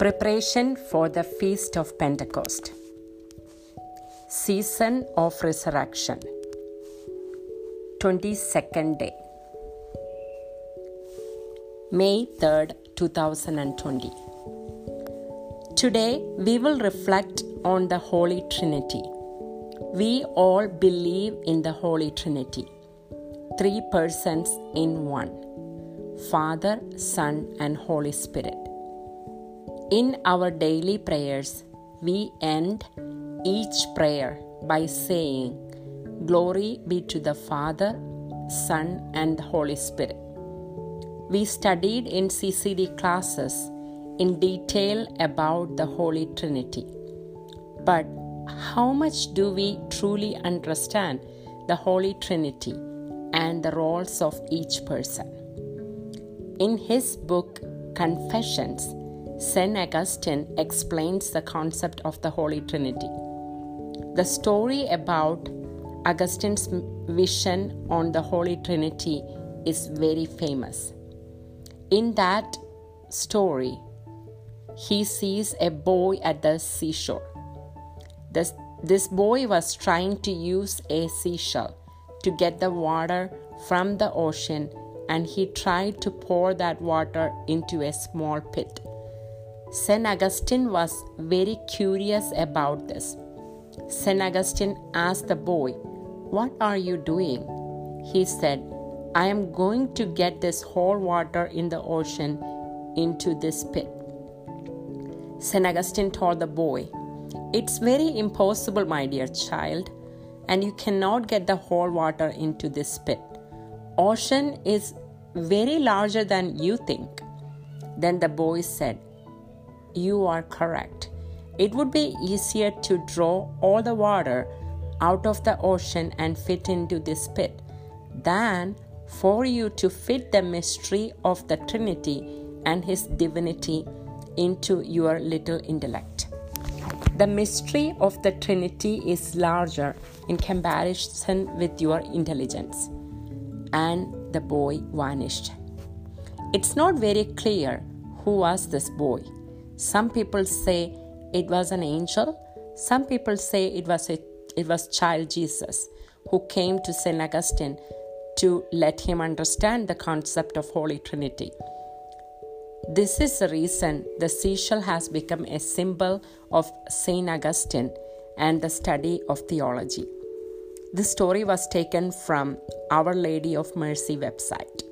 Preparation for the Feast of Pentecost. Season of Resurrection. 22nd day. May 3rd, 2020. Today we will reflect on the Holy Trinity. We all believe in the Holy Trinity, three persons in one Father, Son, and Holy Spirit. In our daily prayers, we end each prayer by saying, Glory be to the Father, Son, and Holy Spirit. We studied in CCD classes in detail about the Holy Trinity. But how much do we truly understand the Holy Trinity and the roles of each person? In his book Confessions, St. Augustine explains the concept of the Holy Trinity. The story about Augustine's vision on the Holy Trinity is very famous. In that story, he sees a boy at the seashore. This, this boy was trying to use a seashell to get the water from the ocean and he tried to pour that water into a small pit. St. Augustine was very curious about this. St. Augustine asked the boy, What are you doing? He said, I am going to get this whole water in the ocean into this pit. St. Augustine told the boy, It's very impossible, my dear child, and you cannot get the whole water into this pit. Ocean is very larger than you think. Then the boy said, you are correct. It would be easier to draw all the water out of the ocean and fit into this pit than for you to fit the mystery of the Trinity and His divinity into your little intellect. The mystery of the Trinity is larger in comparison with your intelligence. And the boy vanished. It's not very clear who was this boy. Some people say it was an angel. Some people say it was a, it was child Jesus who came to Saint Augustine to let him understand the concept of Holy Trinity. This is the reason the seashell has become a symbol of Saint Augustine and the study of theology. This story was taken from Our Lady of Mercy website.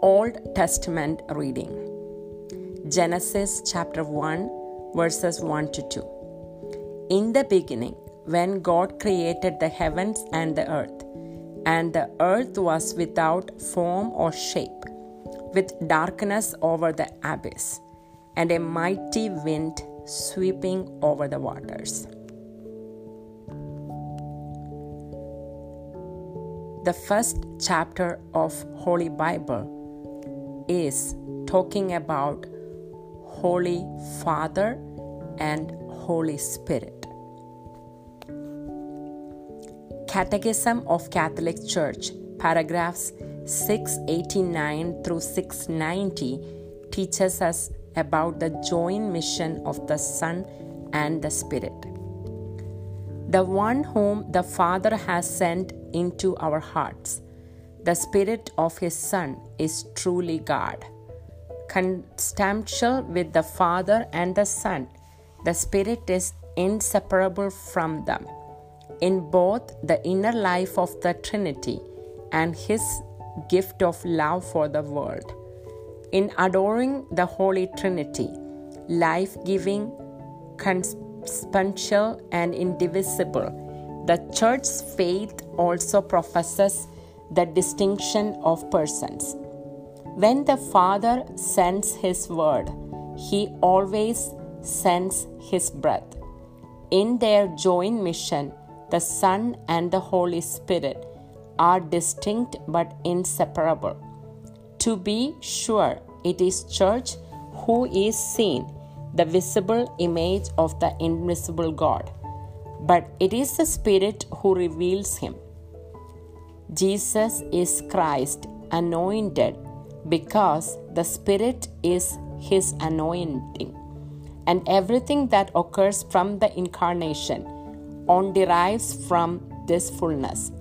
Old Testament reading. Genesis chapter 1, verses 1 to 2. In the beginning, when God created the heavens and the earth, and the earth was without form or shape, with darkness over the abyss, and a mighty wind sweeping over the waters. The first chapter of Holy Bible is talking about Holy Father and Holy Spirit. Catechism of Catholic Church, paragraphs 689 through 690, teaches us about the joint mission of the Son and the Spirit. The one whom the Father has sent into our hearts, the Spirit of His Son, is truly God consubstantial with the Father and the Son. The Spirit is inseparable from them. In both the inner life of the Trinity and His gift of love for the world. In adoring the Holy Trinity, life giving, consubstantial, and indivisible, the Church's faith also professes the distinction of persons. When the Father sends His word, He always sends His breath. In their joint mission, the Son and the Holy Spirit are distinct but inseparable. To be sure, it is Church who is seen, the visible image of the invisible God. But it is the Spirit who reveals Him. Jesus is Christ, anointed because the Spirit is his anointing. And everything that occurs from the incarnation on derives from this fullness.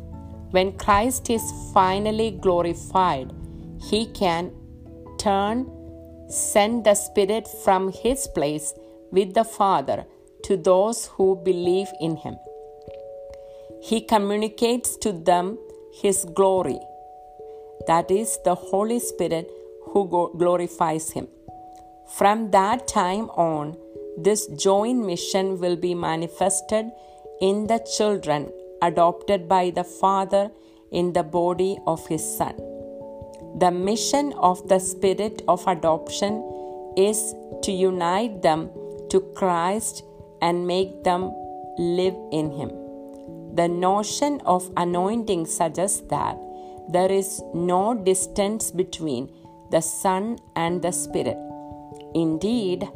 When Christ is finally glorified, he can turn, send the Spirit from his place with the Father to those who believe in him. He communicates to them his glory, that is, the Holy Spirit who glorifies him. From that time on, this joint mission will be manifested in the children adopted by the Father in the body of His Son. The mission of the Spirit of adoption is to unite them to Christ and make them live in Him. The notion of anointing suggests that there is no distance between the Son and the Spirit. Indeed,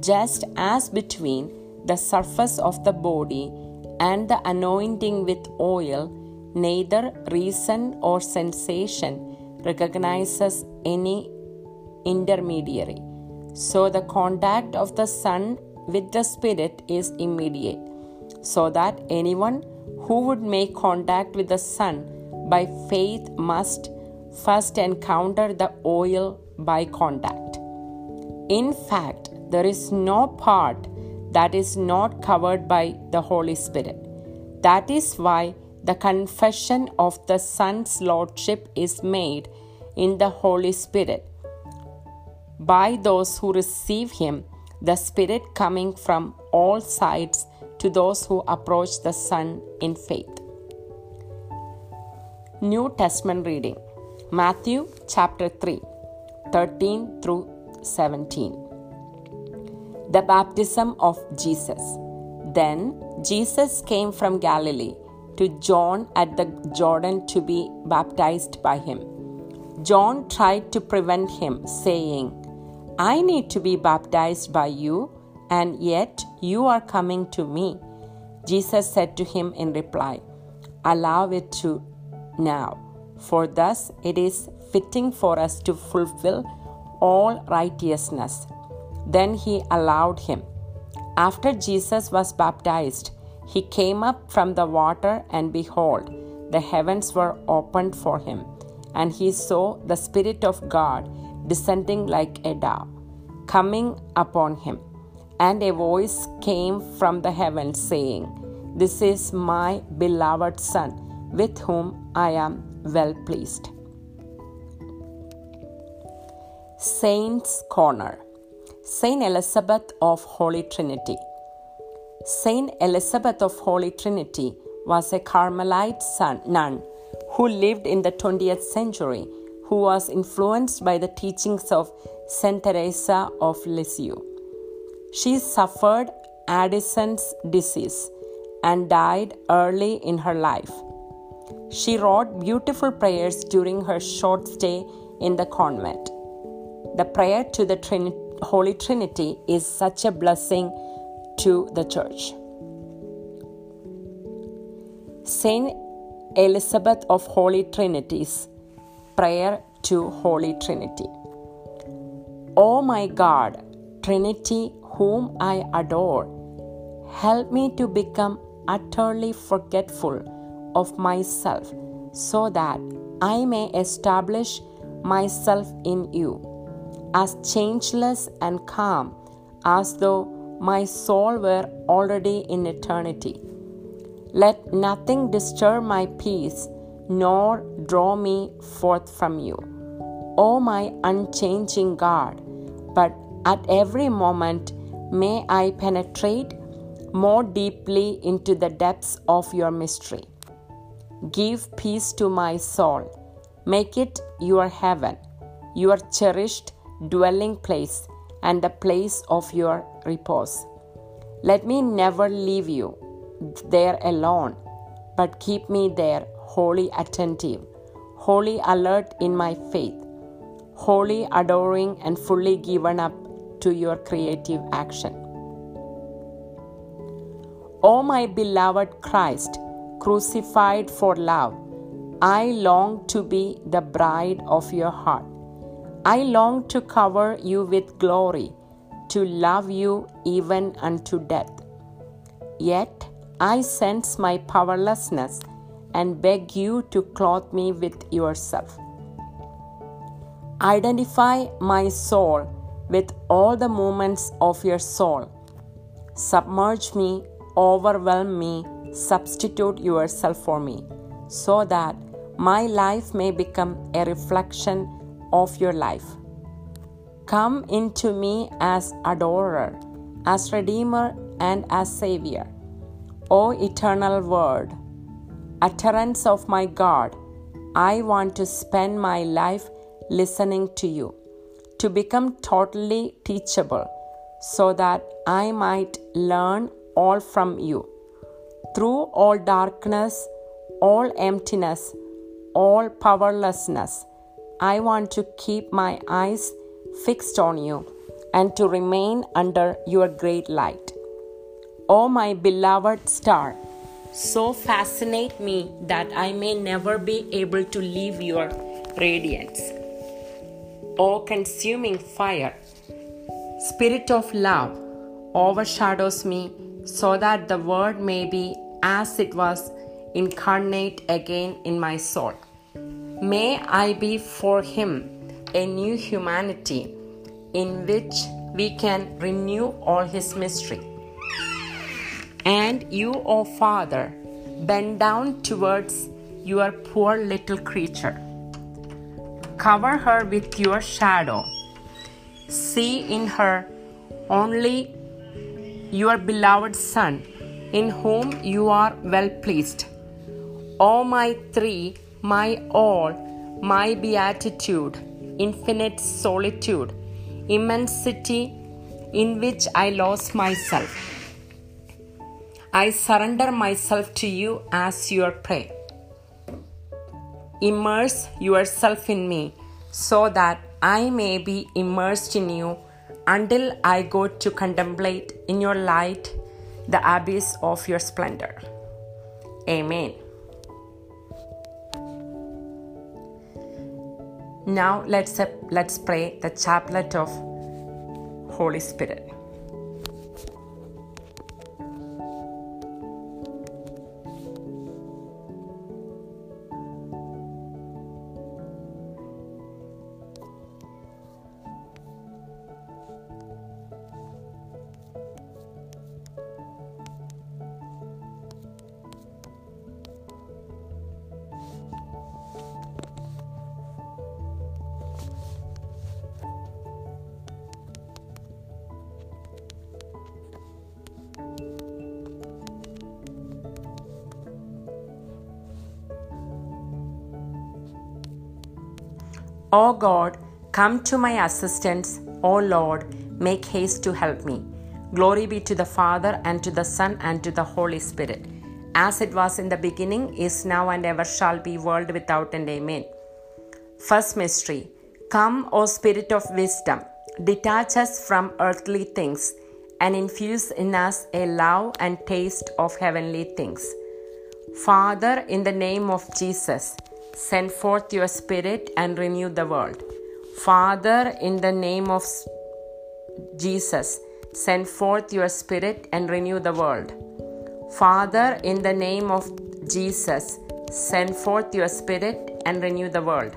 just as between the surface of the body and the anointing with oil, neither reason or sensation recognizes any intermediary. So the contact of the Son with the Spirit is immediate, so that anyone who would make contact with the Son by faith must first encounter the oil by contact. In fact, there is no part that is not covered by the Holy Spirit. That is why the confession of the Son's Lordship is made in the Holy Spirit by those who receive Him, the Spirit coming from all sides to those who approach the Son in faith. New Testament reading Matthew chapter 3 13 through 17 the baptism of Jesus. Then Jesus came from Galilee to John at the Jordan to be baptized by him. John tried to prevent him, saying, I need to be baptized by you, and yet you are coming to me. Jesus said to him in reply, Allow it to now, for thus it is fitting for us to fulfill all righteousness. Then he allowed him. After Jesus was baptized, he came up from the water, and behold, the heavens were opened for him, and he saw the Spirit of God descending like a dove, coming upon him. And a voice came from the heavens saying, This is my beloved Son, with whom I am well pleased. Saints Corner Saint Elizabeth of Holy Trinity. Saint Elizabeth of Holy Trinity was a Carmelite nun who lived in the 20th century, who was influenced by the teachings of Saint Teresa of Lisieux. She suffered Addison's disease and died early in her life. She wrote beautiful prayers during her short stay in the convent. The prayer to the Trinity Holy Trinity is such a blessing to the church. Saint Elizabeth of Holy Trinity's prayer to Holy Trinity. O my God, Trinity, whom I adore, help me to become utterly forgetful of myself so that I may establish myself in you as changeless and calm as though my soul were already in eternity. Let nothing disturb my peace nor draw me forth from you. O my unchanging God, but at every moment may I penetrate more deeply into the depths of your mystery. Give peace to my soul, make it your heaven, your cherished dwelling place and the place of your repose. Let me never leave you there alone, but keep me there wholly attentive, wholly alert in my faith, wholly adoring and fully given up to your creative action. O my beloved Christ, crucified for love, I long to be the bride of your heart. I long to cover you with glory, to love you even unto death. Yet I sense my powerlessness and beg you to clothe me with yourself. Identify my soul with all the movements of your soul. Submerge me, overwhelm me, substitute yourself for me, so that my life may become a reflection of your life. Come into me as adorer, as redeemer, and as savior. O eternal word, utterance of my God, I want to spend my life listening to you, to become totally teachable, so that I might learn all from you. Through all darkness, all emptiness, all powerlessness, I want to keep my eyes fixed on you and to remain under your great light. O oh, my beloved star, so fascinate me that I may never be able to leave your radiance. O oh, consuming fire, spirit of love, overshadows me so that the word may be as it was incarnate again in my soul. May I be for him a new humanity in which we can renew all his mystery. And you, O oh Father, bend down towards your poor little creature. Cover her with your shadow. See in her only your beloved Son, in whom you are well pleased. O my three my all, my beatitude, infinite solitude, immensity in which I lost myself. I surrender myself to you as your prey. Immerse yourself in me so that I may be immersed in you until I go to contemplate in your light the abyss of your splendor. Amen. Now let's let's pray the chaplet of Holy Spirit. O God, come to my assistance. O Lord, make haste to help me. Glory be to the Father, and to the Son, and to the Holy Spirit, as it was in the beginning, is now, and ever shall be, world without end. Amen. First mystery Come, O Spirit of wisdom, detach us from earthly things, and infuse in us a love and taste of heavenly things. Father, in the name of Jesus, Send forth your Spirit and renew the world. Father, in the name of Jesus, send forth your Spirit and renew the world. Father, in the name of Jesus, send forth your Spirit and renew the world.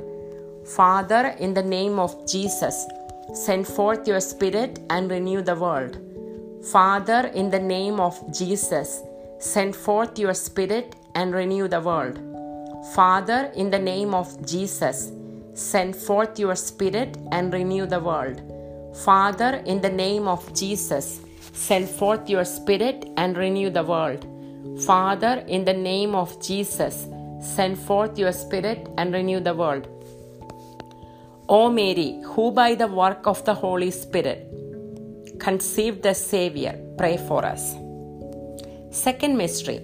Father, in the name of Jesus, send forth your Spirit and renew the world. Father, in the name of Jesus, send forth your Spirit and renew the world. Father, in the name of Jesus, send forth your Spirit and renew the world. Father, in the name of Jesus, send forth your Spirit and renew the world. Father, in the name of Jesus, send forth your Spirit and renew the world. O Mary, who by the work of the Holy Spirit conceived the Savior, pray for us. Second mystery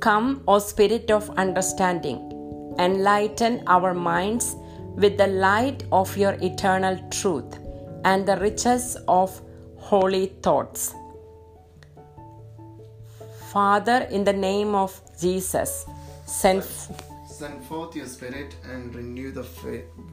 Come, O Spirit of understanding enlighten our minds with the light of your eternal truth and the riches of holy thoughts. Father, in the name of Jesus, send, Send forth your Spirit and renew the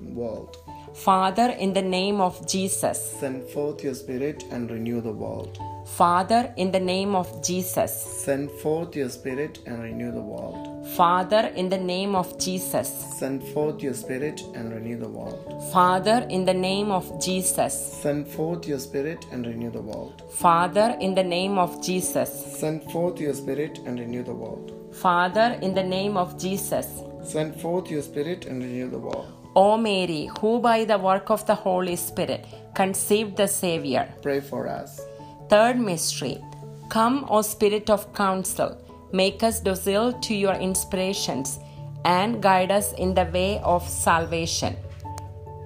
world. Father, in the name of Jesus. Send forth your Spirit and renew the world. Father, in the name of Jesus. Send forth your Spirit and renew the world. Father, in the name of Jesus. Send forth your Spirit and renew the world. Father, in the name of Jesus. Send forth your Spirit and renew the world. Father, in the name of Jesus. Send forth your Spirit and renew the world. Father, in the name of Jesus. Send forth your Spirit and renew the world. O Mary, who by the work of the Holy Spirit conceived the Savior. Pray for us. Third mystery. Come, O Spirit of counsel, make us docile to your inspirations and guide us in the way of salvation.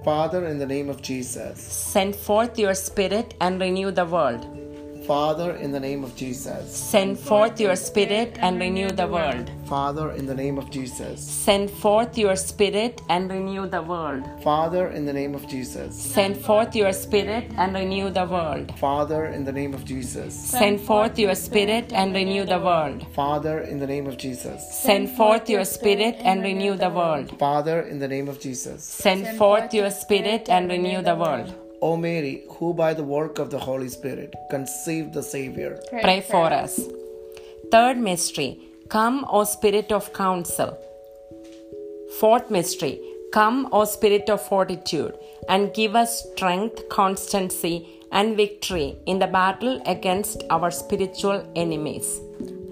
Father, in the name of Jesus. Send forth your Spirit and renew the world. Father, in the name of Jesus. Send forth your Spirit and renew the world. Father, in the name of Jesus. Send forth your Spirit and renew the world. Father, in the name of Jesus. Send forth your Spirit and renew the world. Father, in the name of Jesus. Send forth your Spirit and renew the world. Father, in the name of Jesus. Send forth your Spirit and renew the world. Father, in the name of Jesus. Send forth your Spirit and renew the world. O Mary, who by the work of the Holy Spirit conceived the Savior. Pray for us. Third mystery. Come, O Spirit of counsel. Fourth mystery. Come, O Spirit of fortitude, and give us strength, constancy, and victory in the battle against our spiritual enemies.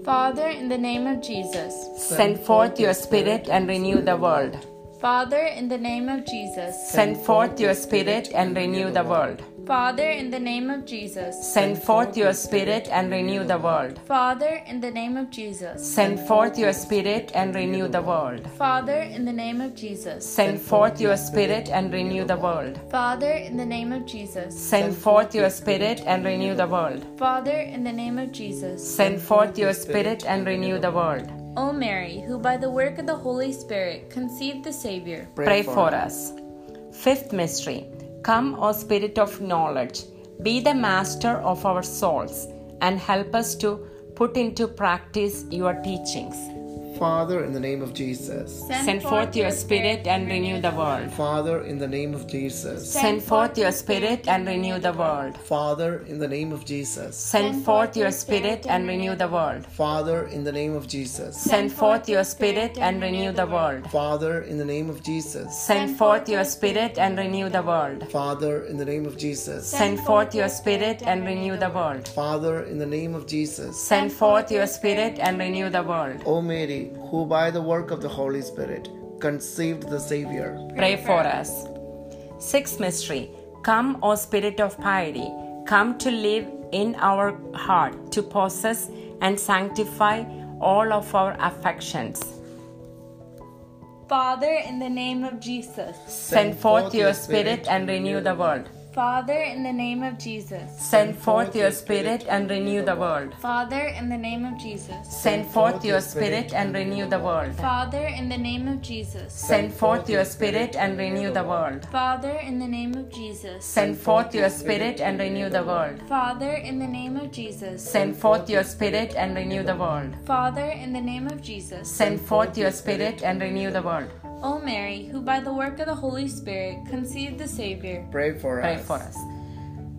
Father, in the name of Jesus. Send forth your Spirit and renew the world. Father, in the name of Jesus. Send forth your Spirit and renew the world. Father, in the name of Jesus. Send forth your Spirit and renew the world. Father, in the name of Jesus. Send forth your Spirit and renew the world. Father, in the name of Jesus. Send forth your Spirit and renew the world. Father, in the name of Jesus. Send forth your Spirit and renew the world. Father, in the name of Jesus. Send forth your Spirit and renew the world. O Mary, who by the work of the Holy Spirit conceived the Savior. Pray for us. Fifth mystery. Come, O Spirit of knowledge, be the master of our souls and help us to put into practice your teachings. Father, in the name of Jesus. Send forth your Spirit and renew the world. Father, in the name of Jesus. Send forth your Spirit and renew the world. Father, in the name of Jesus. Send forth your Spirit and renew the world. Father, in the name of Jesus. Send forth your Spirit and renew the world. Father, in the name of Jesus. Send forth your Spirit and renew the world. Father, in the name of Jesus. Send forth your Spirit and renew the world. Father, in the name of Jesus. Send forth your Spirit and renew the world. O Mary, who by the work of the Holy Spirit conceived the Savior. Pray for us. Sixth mystery. Come, O Spirit of piety, come to live in our heart, to possess and sanctify all of our affections. Father, in the name of Jesus. Send forth your Spirit and renew the world. Father, in the name of Jesus. Send forth your Spirit and renew the world. Father, in the name of Jesus. Send forth your Spirit and renew the world. Father, in the name of Jesus. Send forth your Spirit and renew the world. Father, in the name of Jesus. Send forth your Spirit and renew the world. Father, in the name of Jesus. Send forth your Spirit and renew the world. Father, in the name of Jesus. Send forth your Spirit and renew the world. O Mary, who by the work of the Holy Spirit conceived the Savior. Pray for Pray us. for us.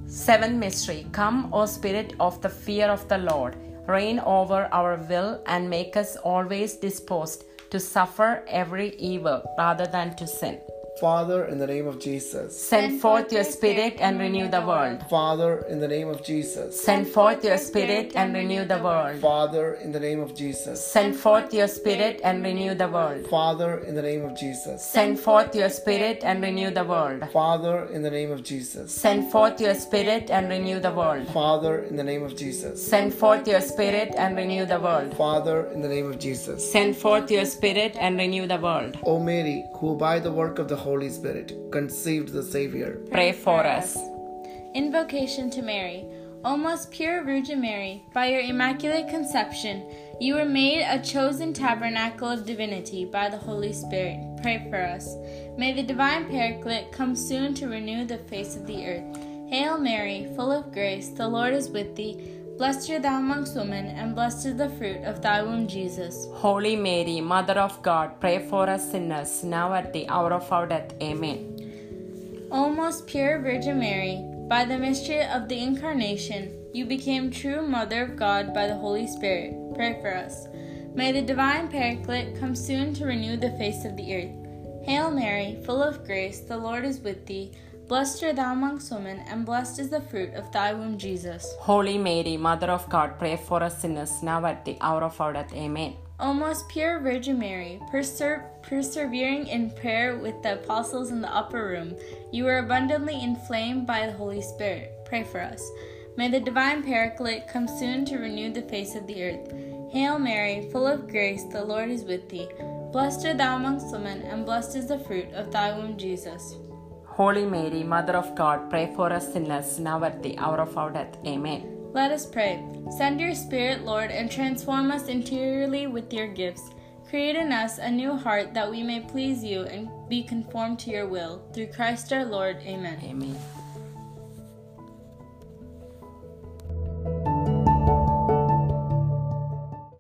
Seventh mystery. Come, O Spirit of the fear of the Lord, reign over our will and make us always disposed to suffer every evil rather than to sin. Father, in the name of Jesus. Send forth your Spirit and renew the world. Father, in the name of Jesus. Send forth your Spirit and renew the world. Father, in the name of Jesus. Send forth your Spirit and renew the world. Father, in the name of Jesus. Send forth your Spirit and renew the world. Father, in the name of Jesus. Send forth your Spirit and renew the world. Father, in the name of Jesus. Send forth your Spirit and renew the world. Father, in the name of Jesus. Send forth your Spirit and renew the world. O Mary, who by the work of the Holy Spirit conceived the Savior. Pray for us. Invocation to Mary. O most pure Virgin Mary, by your immaculate conception, you were made a chosen tabernacle of divinity by the Holy Spirit. Pray for us. May the divine Paraclete come soon to renew the face of the earth. Hail Mary, full of grace, the Lord is with thee. Blessed art thou amongst women, and blessed is the fruit of thy womb, Jesus. Holy Mary, Mother of God, pray for us sinners, now at the hour of our death. Amen. O most pure Virgin Mary, by the mystery of the Incarnation, you became true Mother of God by the Holy Spirit. Pray for us. May the divine Paraclete come soon to renew the face of the earth. Hail Mary, full of grace, the Lord is with thee. Blessed art thou amongst women, and blessed is the fruit of thy womb, Jesus. Holy Mary, Mother of God, pray for us sinners, now at the hour of our death. Amen. O most pure Virgin Mary, perser- persevering in prayer with the apostles in the upper room, you were abundantly inflamed by the Holy Spirit. Pray for us. May the divine Paraclete come soon to renew the face of the earth. Hail Mary, full of grace, the Lord is with thee. Blessed art thou amongst women, and blessed is the fruit of thy womb, Jesus. Holy Mary, Mother of God, pray for us sinners, now at the hour of our death. Amen. Let us pray. Send your Spirit, Lord, and transform us interiorly with your gifts. Create in us a new heart that we may please you and be conformed to your will. Through Christ our Lord. Amen. Amen.